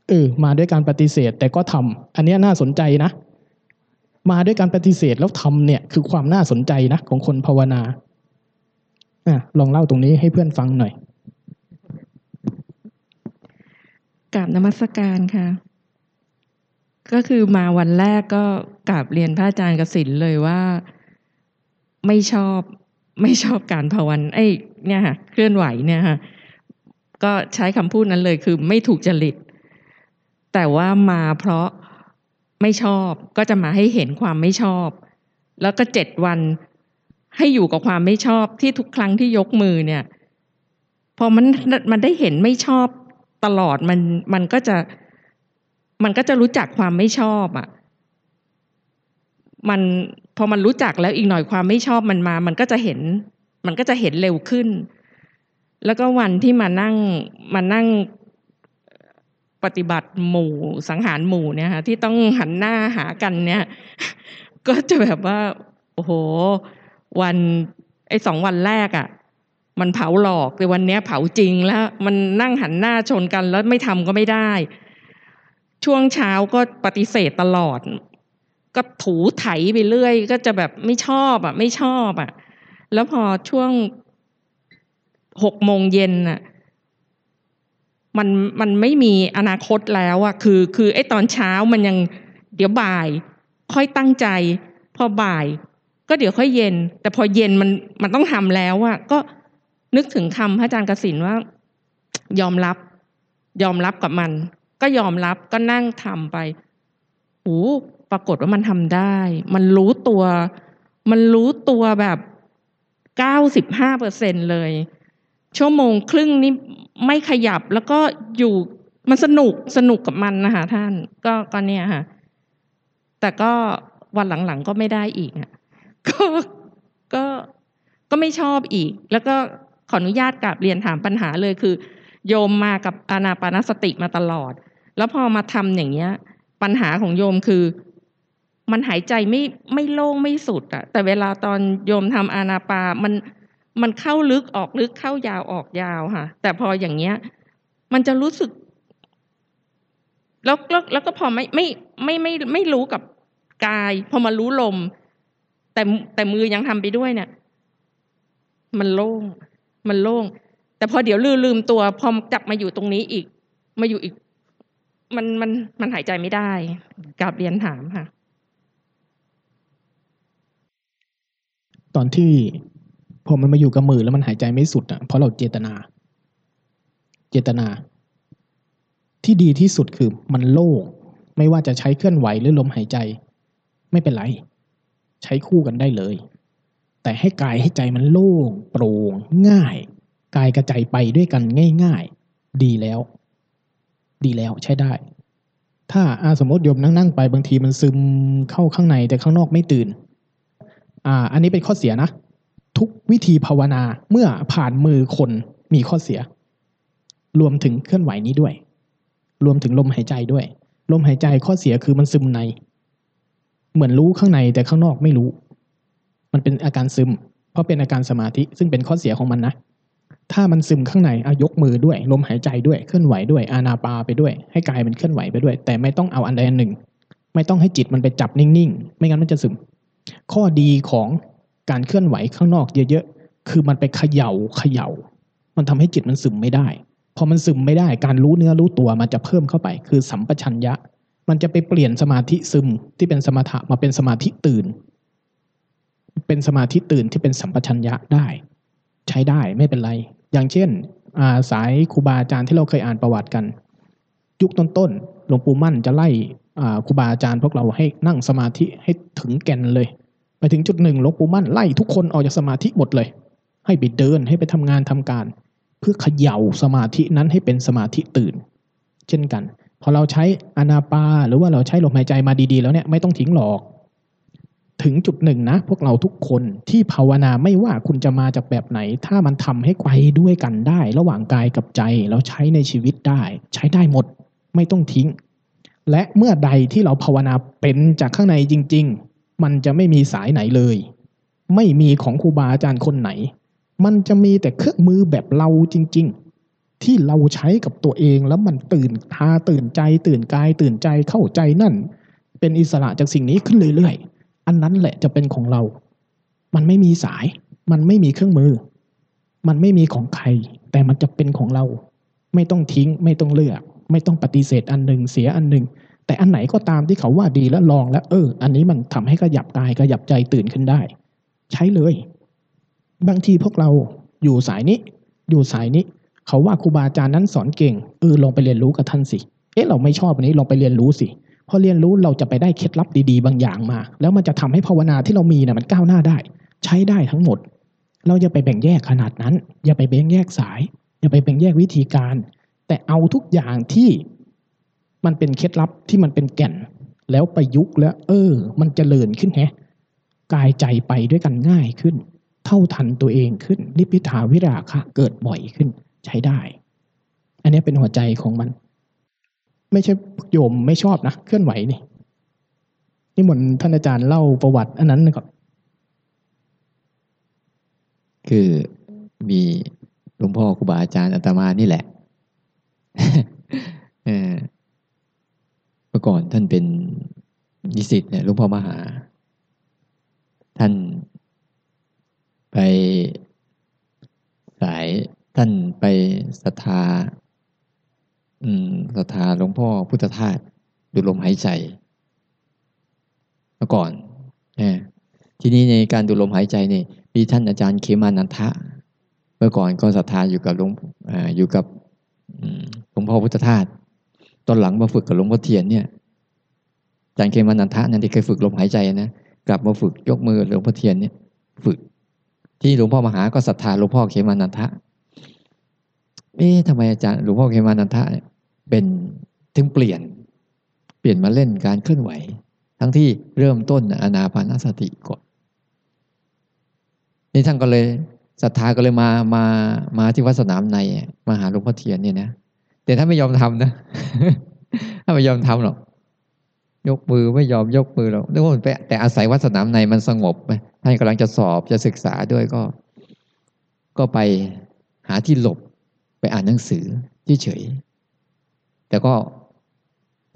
เออมาด้วยการปฏิเสธแต่ก็ทำอันนี้น่าสนใจนะ มาด้วยการปฏิเสธแล้วทำเนี่ย คือความน่าสนใจนะของคนภาวนาอะลองเล่าตรงนี้ให้เพื่อนฟังหน่อย กราบนมัสการค่ะ ก็คือมาวันแรกก็กราบเรียนพระอาจารย์กสินเลยว่าไม่ชอบไม่ชอบการภาวนาไอ้เนี่ยค่ะเคลื่อนไหวเนี่ยค่ะก็ใช้คำพูดนั้นเลยคือไม่ถูกจริต แต่ว่ามาเพราะไม่ชอบก็จะมาให้เห็นความไม่ชอบ แล้วก็เจ็ดวันให้อยู่กับความไม่ชอบที่ทุกครั้งที่ยกมือเนี่ย พอมันมันได้เห็นไม่ชอบ ตลอดมันมันก็จะ มันก็จะรู้จักความไม่ชอบอะ่ะ มันพอมันรู้จักแล้วอีกหน่อยความไม่ชอบมันมา มันก็จะเห็น มันก็จะเห็นเร็วขึ้น แล้วก็วันที่มานั่งมานั่งปฏิบัติหมู่สังหารหมู่เนี่ยค่ะที่ต้องหันหน้าหากันเนี่ย ก็จะแบบว่า โอ้โห วัน ไอ้สองวันแรกอะ่ะ มันเผาหลอกแต่วันนี้เผาจริงแล้วมันนั่งหันหน้าชนกันแล้วไม่ทำก็ไม่ได้ ช่วงเช้าก็ปฏิเสธตลอด ก็ถูไถไปเรื่อย ก็จะแบบไม่ชอบอะ ไม่ชอบอะ แล้วพอช่วงหกโมงเย็นน่ะมันมันไม่มีอนาคตแล้วอะคือ คือไอ้ตอนเช้ามันยังเดี๋ยวบ่าย ค่อยตั้งใจ พอบ่าย ก็เดี๋ยวค่อยเย็น แต่พอเย็นมันมันต้องทำแล้วอะก็ นึกถึงคำพระอาจารย์กสินว่า ยอมรับ ยอมรับกับมัน ก็ยอมรับก็นั่งทำไปโอ้ปรากฏว่ามันทำได้ มันรู้ตัว มันรู้ตัวแบบเก้าสิบห้าเปอร์เซ็นเลย ชั่วโมงครึ่งนี้ไม่ขยับแล้วก็อยู่มันสนุกสนุกกับมันนะคะท่าน ก็ก็เนี่ยค่ะ แต่ก็วันหลังๆก็ไม่ได้อีกอะก็ก็ก็ไม่ชอบอีก แล้วก็ ออนุญาตกลับเรียนถามปัญหาเลยคือ โยมมากับอานาปานสติมาตลอด แล้วพอมาทำอย่างเงี้ย ปัญหาของโยมคือ มันหายใจไม่ไม่โล่งไม่สุดอะแต่เวลาตอนโยมทำอานาปามันมันเข้าลึกออกลึกเข้ายาวออกยาวค่ะ แต่พออย่างเงี้ย มันจะรู้สึก แล้วแล้วแล้วก็พอไม่ไม่ไม่ไม่ไม่รู้กับกาย พอมารู้ลม แต่แต่มือยังทำไปด้วยเนี่ย มันโล่ง มันโล่ง แต่พอเดี๋ยวลืมลืมตัวพอจับมาอยู่ตรงนี้อีก มาอยู่อีก มันมันมันหายใจไม่ได้กราบเรียนถามค่ะ ตอนที่พอมันมาอยู่กับมือแล้วมันหายใจไม่สุดอะเพราะเราเจตนา เจตนา ที่ดีที่สุดคือมันโล่งไม่ว่าจะใช้เคลื่อนไหวหรือลมหายใจ ไม่เป็นไร ใช้คู่กันได้เลย แต่ให้กายให้ใจมันโล่งโปร่งง่าย กายกระใจไปด้วยกันง่าย ๆ ดีแล้ว ดีแล้วใช้ได้ ถ้าอาสมมติโยมนั่งๆไปบางทีมันซึมเข้าข้างในแต่ข้างนอกไม่ตื่น อ่า อันนี้เป็นข้อเสียนะ ทุกวิธีภาวนาเมื่อผ่านมือคนมีข้อเสีย รวมถึงเคลื่อนไหวนี้ด้วย รวมถึงลมหายใจด้วย ลมหายใจข้อเสียคือมันซึมใน เหมือนรู้ข้างในแต่ข้างนอกไม่รู้ มันเป็นอาการซึม เพราะเป็นอาการสมาธิซึ่งเป็นข้อเสียของมันนะ ถ้ามันซึมข้างในอายกมือด้วย ลมหายใจด้วยเคลื่อนไหวด้วยอานาปาไปด้วย ให้กายมันเคลื่อนไหวไปด้วย แต่ไม่ต้องเอาอันใดอันหนึ่ง ไม่ต้องให้จิตมันไปจับนิ่งๆ ไม่งั้นมันจะซึม ข้อดีของการเคลื่อนไหวข้างนอกเยอะๆคือมันไปเขย่าเขย่า มันทำให้จิตมันซึมไม่ได้พอมันซึมไม่ได้การรู้เนื้อรู้ตัวมันจะเพิ่มเข้าไป คือสัมปชัญญะ มันจะไปเปลี่ยนสมาธิซึมที่เป็นสมถะมาเป็นสมาธิตื่น เป็นสมาธิตื่นที่เป็นสัมปชัญญะได้ ใช้ได้ไม่เป็นไร อย่างเช่นาสายครูบาอาจารย์ที่เราเคยอ่านประวัติกัน ยุคต้นๆหลวงปู่มั่นจะไล่ครูบาอาจารย์พวกเราให้นั่งสมาธิให้ถึงแก่นเลย ไปถึงจุดหนึ่งหลวงปู่มั่นไล่ทุกคนออกจากสมาธิหมดเลย ให้ไปเดินให้ไปทำงานทำการ เพื่อเขย่าสมาธินั้นให้เป็นสมาธิตื่น เช่นกัน พอเราใช้อนาปาหรือว่าเราใช้ลมหายใจมาดีๆ แล้วเนี่ยไม่ต้องทิ้งหรอก ถึงจุดหนึ่งนะ พวกเราทุกคนที่ภาวนาไม่ว่าคุณจะมาจากแบบไหน ถ้ามันทำให้ไกวด้วยกันได้ ระหว่างกายกับใจแล้วใช้ในชีวิตได้ ใช้ได้หมดไม่ต้องทิ้ง และเมื่อใดที่เราภาวนาเป็นจากข้างในจริง ๆ มันจะไม่มีสายไหนเลย ไม่มีของครูบาอาจารย์คนไหน มันจะมีแต่เครื่องมือแบบเราจริง ๆ ที่เราใช้กับตัวเองแล้วมันตื่นตาตื่นใจ ตื่นกาย ตื่นใจเข้าใจนั่น เป็นอิสระจากสิ่งนี้ขึ้นเรื่อยๆ อันนั้นแหละจะเป็นของเรา มันไม่มีสาย มันไม่มีเครื่องมือ มันไม่มีของใคร แต่มันจะเป็นของเรา ไม่ต้องทิ้ง ไม่ต้องเลือก ไม่ต้องปฏิเสธอันหนึ่งเสียอันหนึ่ง แต่อันไหนก็ตามที่เขาว่าดีแล้วลองแล้ว เออ อันนี้มันทำให้ขยับกายขยับใจตื่นขึ้นได้ ใช้เลย บางทีพวกเราอยู่สายนี้ อยู่สายนี้ เขาว่าครูบาอาจารย์นั้นสอนเก่ง เออลองไปเรียนรู้กับท่านสิ เอ๊ะเราไม่ชอบอันนี้ลองไปเรียนรู้สิ พอเรียนรู้เราจะไปได้เคล็ดลับดีๆ บางอย่างมา แล้วมันจะทำให้ภาวนาที่เรามีเนี่ยมันก้าวหน้าได้ ใช้ได้ทั้งหมด เราอย่าไปแบ่งแยกขนาดนั้น อย่าไปแบ่งแยกสาย อย่าไปแบ่งแยกวิธีการ แต่เอาทุกอย่างที่มันเป็นเคล็ดลับที่มันเป็นแก่น แล้วประยุกต์แล้ว เออ มันเจริญขึ้นแฮะกายใจไปด้วยกันง่ายขึ้น เท่าทันตัวเองขึ้นนิพพิทาวิราคะเกิดบ่อยขึ้นใช้ได้ อันนี้เป็นหัวใจของมัน ไม่ใช่โยมไม่ชอบนะเคลื่อนไหวนี่นี่เหมือนท่านอาจารย์เล่าประวัติอันนั้นนะครับคือมีหลวงพ่อครูบาอาจารย์อาตมานี่แหละเออเมื่อก่อนท่านเป็นนิสิตเนี่ยหลวงพ่อมหา ท่านไปสายท่านไปศรัทธา อืมศรัทธาหลวงพ่อพุทธทาสดูลมหายใจเมื่อก่อนเออทีนี้ในการดูลมหายใจเนี่ยมีท่านอาจารย์เคมานันทะ เมื่อก่อนก็ศรัทธาอยู่กับหลวงออยู่กับหลวงพ่อพุทธทาสตอนหลังมาฝึกกับหลวงพ่อเทียนเนี่ยอาจารย์เคมานันทะนั่นที่เคยฝึกลมหายใจนะกลับมาฝึกยกมือหลวงพ่อเทียนเนี่ย ฝึก ที่หลวงพ่อมหาก็ศรัทธาหลวงพ่อเคมานันทะเอ๊ะทำไมอาจารย์หลวงพ่อเคมานันทะเเป็นถึงเปลี่ยน เปลี่ยนมาเล่นการเคลื่อนไหว ทั้งที่เริ่มต้นอนาปานสติก่อนนี่ท่านก็เลยศรัทธาก็เลยมามามาที่วัดสนามในมาหาหลวงพ่อเทียนเนี่ยนะแต่ท่านไม่ยอมทำนะท่านไม่ยอมทำหรอกยกมือไม่ยอมยกมือหรอกนึกว่ามันไปแต่อาศัยวัดสนามในมันสงบไหมท่านกำลังจะสอบจะศึกษาด้วยก็ ก็ไปหาที่หลบไปอ่านหนังสือเฉย แต่ก็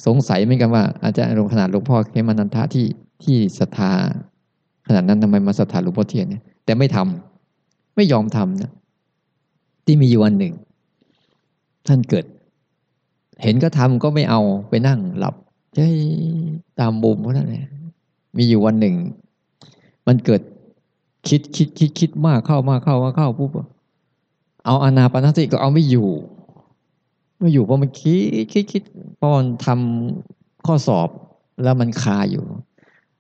สงสัยเหมือนกันว่า อาจจะลงขนาดหลวงพ่อเคมานันทะที่ที่ศรัทธาขนาดนั้นทำไมมาศรัทธาหลวงพ่อเทียนเนี่ยแต่ไม่ทำไม่ยอมทำนะที่มีอยู่วันหนึ่ง ท่านเกิด เห็นก็ทำก็ไม่เอาไปนั่งหลับเฉยตามมุมเขานั่นแหละมีอยู่วันหนึ่ง มันเกิดคิดคิดคิดคิดมากเข้ามากเข้ามากเข้าปุ๊บเอาอานาปนสติก็เอาไม่อยู่ ไม่อยู่เพราะมันคิดคิดคิดเพราะมันทำข้อสอบแล้วมันคาอยู่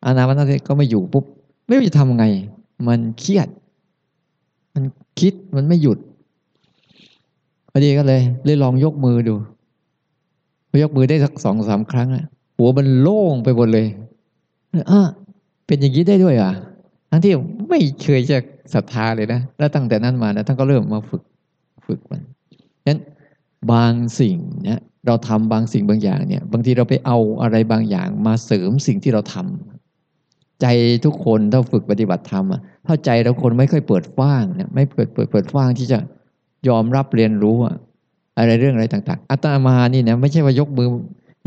อานาปานสติก็ไม่อยู่ปุ๊บไม่รู้จะทำไง มันเครียด มันคิดมันไม่หยุดพอดีก็เลย เลยลองยกมือดูพอยกมือได้สักสองสามครั้งอะหัวมันโล่งไปหมดเลยเออเป็นอย่างนี้ได้ด้วยอะทั้งที่ไม่เคยจะศรัทธาเลยนะแล้วตั้งแต่นั้นมานะท่านก็เริ่มมาฝึกฝึกมัน บางสิ่งเนี่ยเราทำบางสิ่งบางอย่างเนี่ย บางทีเราไปเอาอะไรบางอย่างมาเสริมสิ่งที่เราทำใจทุกคนถ้าฝึกปฏิบัติธรรมอะถ้าใจเราคนไม่ค่อยเปิดฟ้างเนี่ยไม่เปิดเปิดเปิดฟ้างที่จะยอมรับเรียนรู้อะอะไรเรื่องอะไรต่างๆอาตมานี่นะไม่ใช่ว่ายกมือ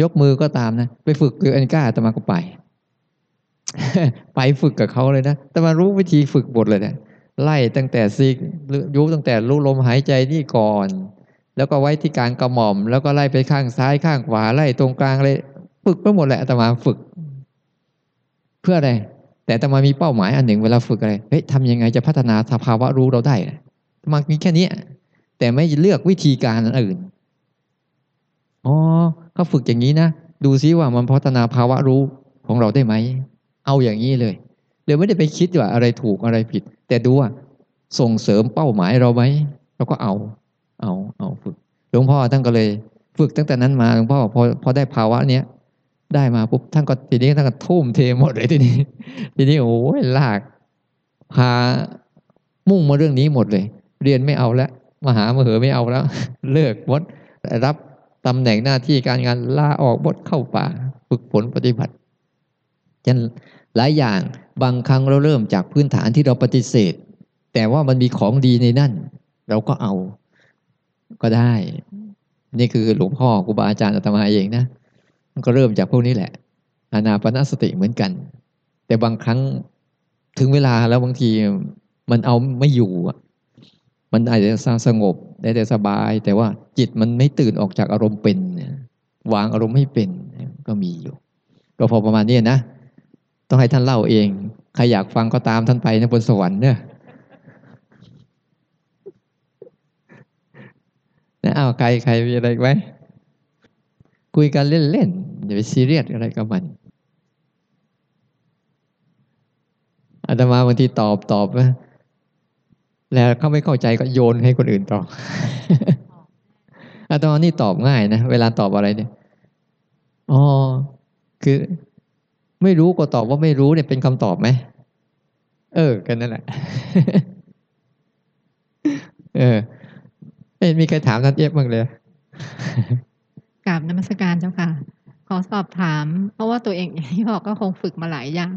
ยกมือก็ตามนะไปฝึกคืออันก้าอาตมาก็ไป ไปฝึกกับเขาเลยนะแต่มารู้วิธีฝึกบทเลยเนี่ยไล่ตั้งแต่ซีกยุบตั้งแต่รู้ลมหายใจนี่ก่อน แล้วก็ไว้ที่กลางกระหม่อม แล้วก็ไล่ไปข้างซ้ายข้างขวาไล่ตรงกลางเลยฝึกไปหมดแหละอาตมาฝึก เพื่ออะไรแต่อาตมามีเป้าหมายอันหนึ่งเวลาฝึกอะไรเฮ้ยทำยังไงจะพัฒนาสภาวะรู้เราได้อาตมามีแค่นี้แต่ไม่เลือกวิธีการอื่นอ๋อเขาฝึกอย่างนี้นะดูซิว่ามันพัฒนาภาวะรู้ของเราได้ไหมเอาอย่างนี้เลยเดี๋ยวไม่ได้ไปคิดว่าอะไรถูกอะไรผิด แต่ดูว่าส่งเสริมเป้าหมายเราไหมเราก็เอา เอาเอาฝึก หลวงพ่อท่านก็เลย ฝึกตั้งแต่นั้นมาหลวงพ่อพอพอได้ภาวะเนี้ยได้มาปุ๊บท่านก็ทีนี้ท่านก็ทุ่มเทหมดเลยทีนี้ ทีนี้โอ้ยลากพามุ่งมาเรื่องนี้หมดเลย เรียนไม่เอาแล้วมหาเมเหอไม่เอาแล้ว เลิกหมดรับตำแหน่งหน้าที่การงานลาออกบดเข้าป่า ฝึกฝนปฏิบัติฉะนั้นหลายอย่างบางครั้งเราเริ่มจากพื้นฐานที่เราปฏิเสธ แต่ว่ามันมีของดีในนั่น เราก็เอา ก็ได้ นี่คือหลวงพ่อครูบาอาจารย์อาตมาเองนะมันก็เริ่มจากพวกนี้แหละ อานาปนสติเหมือนกัน แต่บางครั้งถึงเวลาแล้วบางทีมันเอาไม่อยู่มันอาจจะสงบได้แต่สบาย แต่ว่าจิตมันไม่ตื่นออกจากอารมณ์เป็นวางอารมณ์ให้เป็นก็มีอยู่ ก็พอประมาณนี้นะ ต้องให้ท่านเล่าเอง ใครอยากฟังก็ตามท่านไปนะบนสวรรค์เนี่ย นะอ้าวใครใครมีอะไรไหมคุยกันเล่นๆอย่าไปซีเรียสอะไรกับมันอาตมาบางทีตอบตอบนะแล้วเขาไม่เข้าใจก็โยนให้คนอื่นตอบอาตมานี่ตอบง่ายนะเวลาตอบอะไรเนี่ยอ๋อคือ ไม่รู้ก็ตอบว่าไม่รู้เนี่ยเป็นคำตอบไหมเออ กันนั่นแหละ เออ ไม่มีใครถามนัดเย็บบ้างเลยกราบนมัสการเจ้าค่ะ ขอสอบถาม เพราะว่าตัวเองอย่างที่บอกก็คงฝึกมาหลายอย่าง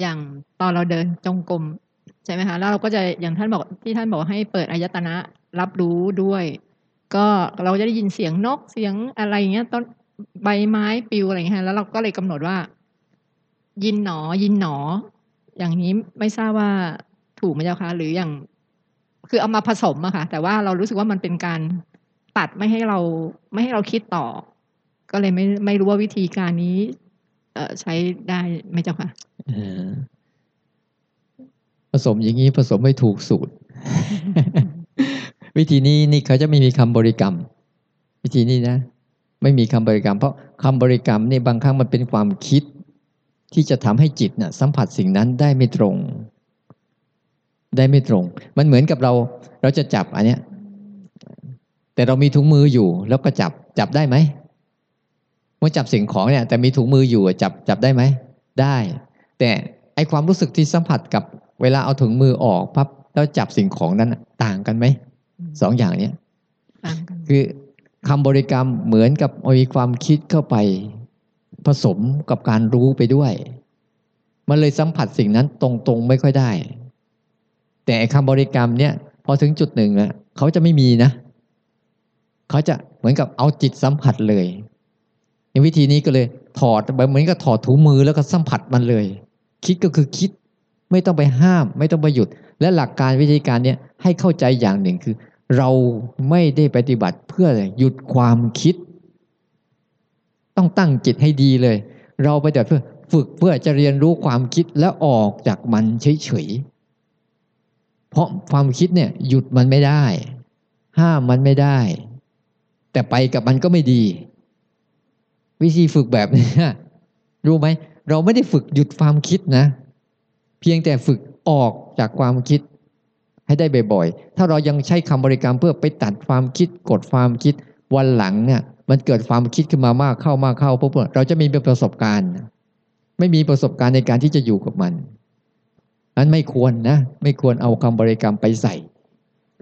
อย่างตอนเราเดินจงกรมใช่ไหมคะแล้วเราก็จะอย่างท่านบอกที่ท่านบอกให้เปิดอายตนะรับรู้ด้วย ก็เราจะได้ยินเสียงนกเสียงอะไรเงี้ยต้นใบไม้ปลิวอะไรเงี้ยแล้วเราก็เลยกำหนดว่า ยินหนอยินหนอ อย่างนี้ไม่ทราบว่าถูกไหมเจ้าคะหรืออย่าง คือเอามาผสมอะค่ะ แต่ว่าเรารู้สึกว่ามันเป็นการตัดไม่ให้เราไม่ให้เราคิดต่อ ก็เลยไม่ไม่รู้ว่าวิธีการนี้ เอใช้ได้ไหมเจ้าค่ะผสมอย่างนี้ผสมไม่ถูกสูตร วิธีนี้นี่เขาจะไม่มีคำบริกรรม วิธีนี้นะ ไม่มีคำบริกรรม เพราะคำบริกรรมนี่บางครั้งมันเป็นความคิด ที่จะทำให้จิตน่ะ สัมผัสสิ่งนั้นได้ไม่ตรง ได้ไม่ตรง มันเหมือนกับเราเราจะจับอันเนี้ย แต่เรามีถุงมืออยู่ แล้วก็จับจับได้ไหมเมื่อจับสิ่งของเนี่ย แต่มีถุงมืออยู่อะจับจับได้ไหมได้ แต่ไอความรู้สึกที่สัมผัสกับเวลาเอาถุงมือออกพับแล้วจับสิ่งของนั้นน่ะต่างกันไหมสองอย่างเนี้ยต่างกันคือคำบริกรรมเหมือนกับมีความคิดเข้าไป ผสมกับการรู้ไปด้วย มันเลยสัมผัสสิ่งนั้นตรงๆไม่ค่อยได้ แต่ไอ้คำบริกรรมเนี่ยพอถึงจุดหนึ่งอะเขาจะไม่มีนะเขาจะเหมือนกับเอาจิตสัมผัสเลย ในวิธีนี้ก็เลยถอดเหมือนกับถอดถุงมือแล้วก็สัมผัสมันเลย คิดก็คือคิด ไม่ต้องไปห้าม ไม่ต้องไปหยุด และหลักการวิธีการเนี่ยให้เข้าใจอย่างหนึ่งคือ เราไม่ได้ปฏิบัติเพื่อหยุดความคิด ต้องตั้งจิตให้ดีเลย เราไปแต่เพื่อฝึกเพื่อจะเรียนรู้ความคิดแล้วออกจากมันเฉยๆ เพราะความคิดเนี่ยหยุดมันไม่ได้ ห้ามมันไม่ได้ แต่ไปกับมันก็ไม่ดี วิธีฝึกแบบนี้รู้ไหม เราไม่ได้ฝึกหยุดความคิดนะ เพียงแต่ฝึกออกจากความคิด ให้ได้บ่อยๆ ถ้าเรายังใช้คำบริกรรมเพื่อไปตัดความคิดกดความคิดวันหลังเนี่ย มันเกิดความคิดขึ้นมามากเข้ามากเข้าปุ๊บเราจะมีประสบการณ์ ไม่มีประสบการณ์ในการที่จะอยู่กับมัน นั้นไม่ควรนะ ไม่ควรเอาคำบริกรรมไปใส่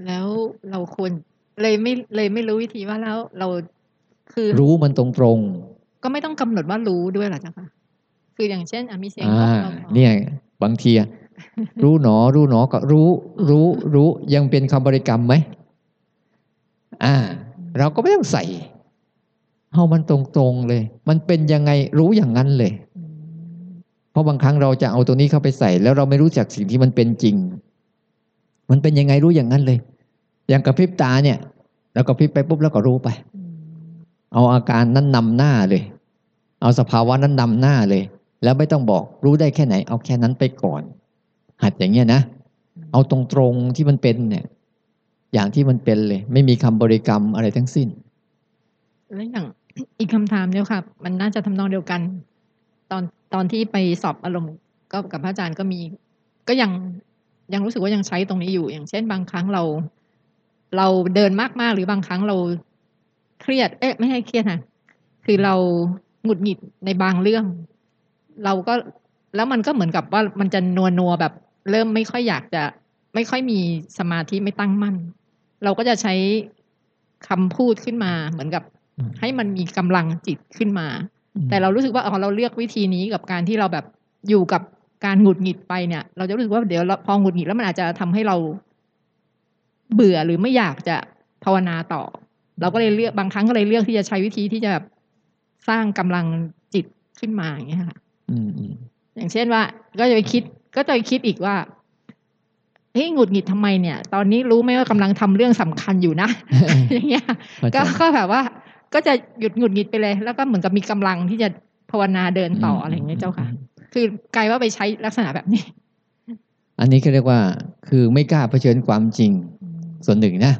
แล้วเราควรเลยไม่เลยไม่รู้วิธีว่าแล้วเราคือ รู้มันตรงก็ไม่ต้องกำหนดว่ารู้ด้วยเหรอเจ้าค่ะคืออย่างเช่นอะมีเสีๆยงอ่านกเราเนี่ยบางทีอะรู้หนอ รู้หนอก็รู้ รู้รู้ยังเป็นคำบริกรรมไหมอ่า เราก็ไม่ต้องใส่เอามันตรงๆเลย มันเป็นยังไงรู้อย่างนั้นเลยอืมเพ ราะบางครั้งเราจะเอาตัวนี้เข้าไปใส่ แล้วเราไม่รู้จักสิ่งที่มันเป็นจริง มันเป็นยังไงรู้อย่างนั้นเลย อย่างกระพริบตาเนี่ยเราก็พริบไปปุ๊บแล้วก็รู้ไป เอาอาการนั้นนำหน้าเลย เอาสภาวะนั้นนำหน้าเลย แล้วไม่ต้องบอกรู้ได้แค่ไหน เอาแค่นั้นไปก่อน หัดอย่างเงี้ยนะเอาตรงๆที่มันเป็นเนี่ย อย่างที่มันเป็นเลย ไม่มีคำบริกรรมอะไรทั้งสิ้น แล้วอย่างอีกคำถามเดียวค่ะ มันน่าจะทำนองเดียวกัน ตอน ตอนที่ไปสอบอารมณ์ก็กับพระอาจารย์ก็มี ก็ยังยังรู้สึกว่ายังใช้ตรงนี้อยู่ อย่างเช่น บางครั้งเรา เราเดินมากๆ หรือบางครั้งเราเครียด เอ๊ะ ไม่ให้เครียดนะคือเราหงุดหงิดในบางเรื่อง เราก็แล้วมันก็เหมือนกับว่ามันจะนัวนัวแบบ เริ่มไม่ค่อยอยากจะ ไม่ค่อยมีสมาธิไม่ตั้งมั่น เราก็จะใช้คำพูดขึ้นมา เหมือนกับให้มันมีกำลังจิตขึ้นมา แต่เรารู้สึกว่าอ๋อเราเลือกวิธีนี้กับการที่เราแบบอยู่กับการหงุดหงิดไปเนี่ย เราจะรู้สึกว่าเดี๋ยวเราพอหงุดหงิดแล้วมันอาจจะทำให้เราเบื่อหรือไม่อยากจะภาวนาต่อ เราก็เลยเลือกบางครั้งก็เลยเลือกที่จะใช้วิธีที่จะแบบสร้างกำลังจิตขึ้นมาอย่างเงี้ยค่ะอืมอืมอย่างเช่นว่า ก็จะไปคิด ก็จะไปคิดอีกว่าเฮ้ยหงุดหงิดทำไมเนี่ย ตอนนี้รู้ไหมว่ากำลังทำเรื่องสำคัญอยู่นะ อย่างเงี้ยเข้าใจก็ก็แบบว่า ก็จะหยุดหงุดหงิดไปเลย แล้วก็เหมือนกับมีกำลังที่จะภาวนาเดินต่ออะไรอย่างเงี้ยเจ้าค่ะ คือกลายว่าไปใช้ลักษณะแบบนี้ อันนี้ก็เรียกว่า คือไม่กล้าเผชิญความจริง ส่วนหนึ่งนะ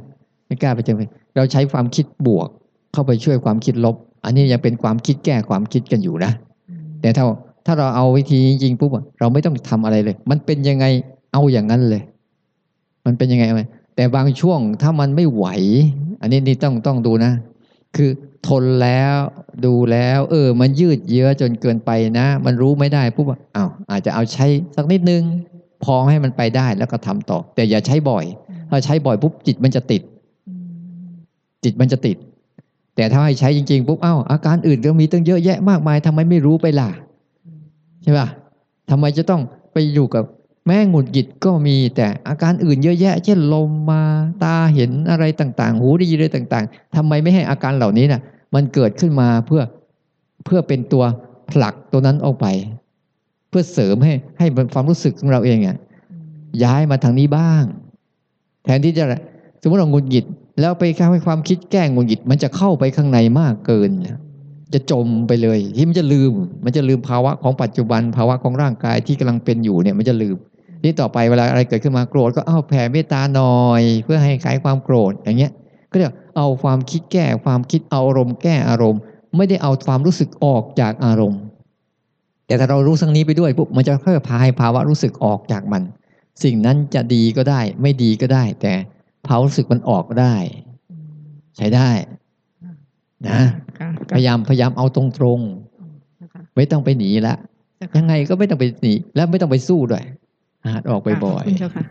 ไม่กล้าเผชิญเราใช้ความคิดบวก เข้าไปช่วยความคิดลบ อันนี้ยังเป็นความคิดแก้ความคิดกันอยู่นะแต่ถ้าถ้าเราเอาวิธีจริงๆปุ๊บอะเราไม่ต้องทำอะไรเลย มันเป็นยังไงเอาอย่างนั้นเลย มันเป็นยังไงเอาไงแต่บางช่วงถ้ามันไม่ไหว อันนี้นี่ต้องต้องดูนะ คือทนแล้วดูแล้ว เออ มันยืดเยื้อจนเกินไปนะ มันรู้ไม่ได้ปุ๊บว่าอ้าวอาจจะเอาใช้สักนิดนึง พอให้มันไปได้แล้วก็ทำต่อ แต่อย่าใช้บ่อย ถ้าใช้บ่อยปุ๊บจิตมันจะติด จิตมันจะติด แต่ถ้าให้ใช้จริงๆปุ๊บเอ้าอาการอื่นก็มีตั้งเยอะแยะมากมายทำไมไม่รู้ไปล่ะใช่ป่ะทำไมจะต้องไปอยู่กับ แม่งหงุดหงิดก็มีแต่อาการอื่นเยอะแยะ เช่นลมมาตาเห็นอะไรต่าง ๆ หูได้ยินอะไรต่าง ๆทำไมไม่ให้อาการเหล่านี้น่ะ มันเกิดขึ้นมาเพื่อเพื่อเป็นตัวผลักตัวนั้นออกไป เพื่อเสริมให้ให้ความรู้สึกของเราเองอะย้ายมาทางนี้บ้าง แทนที่จะสมมติเราหงุดหงิด แล้วไปข้ให้ความคิดแก้หงุดหงิด มันจะเข้าไปข้างในมากเกิน จะจมไปเลย ที่มันจะลืม มันจะลืมภาวะของปัจจุบันภาวะของร่างกายที่กำลังเป็นอยู่เนี่ย มันจะลืม ที่ต่อไปเวลาอะไรเกิดขึ้นมาโกรธก็เอาแผ่เมตตาหน่อย เพื่อให้คลายความโกรธอย่างเงี้ย ก็เรียกเอาความคิดแก้ความคิดเอาอารมณ์แก้อารมณ์ ไม่ได้เอาความรู้สึกออกจากอารมณ์ แต่ถ้าเรารู้สังนี้ไปด้วยปุ๊บมันจะค่อยพาให้ภาวะรู้สึกออกจากมัน สิ่งนั้นจะดีก็ได้ ไม่ดีก็ได้ แต่ภาวะรู้สึกมันออกได้ ใช้ได้นะค่ะพยายามพยายามเอาตรงๆไม่ต้องไปหนีละยังไงก็ไม่ต้องไปหนี และไม่ต้องไปสู้ด้วย หัดออกบ่อยๆคุณเจ้าค่ะ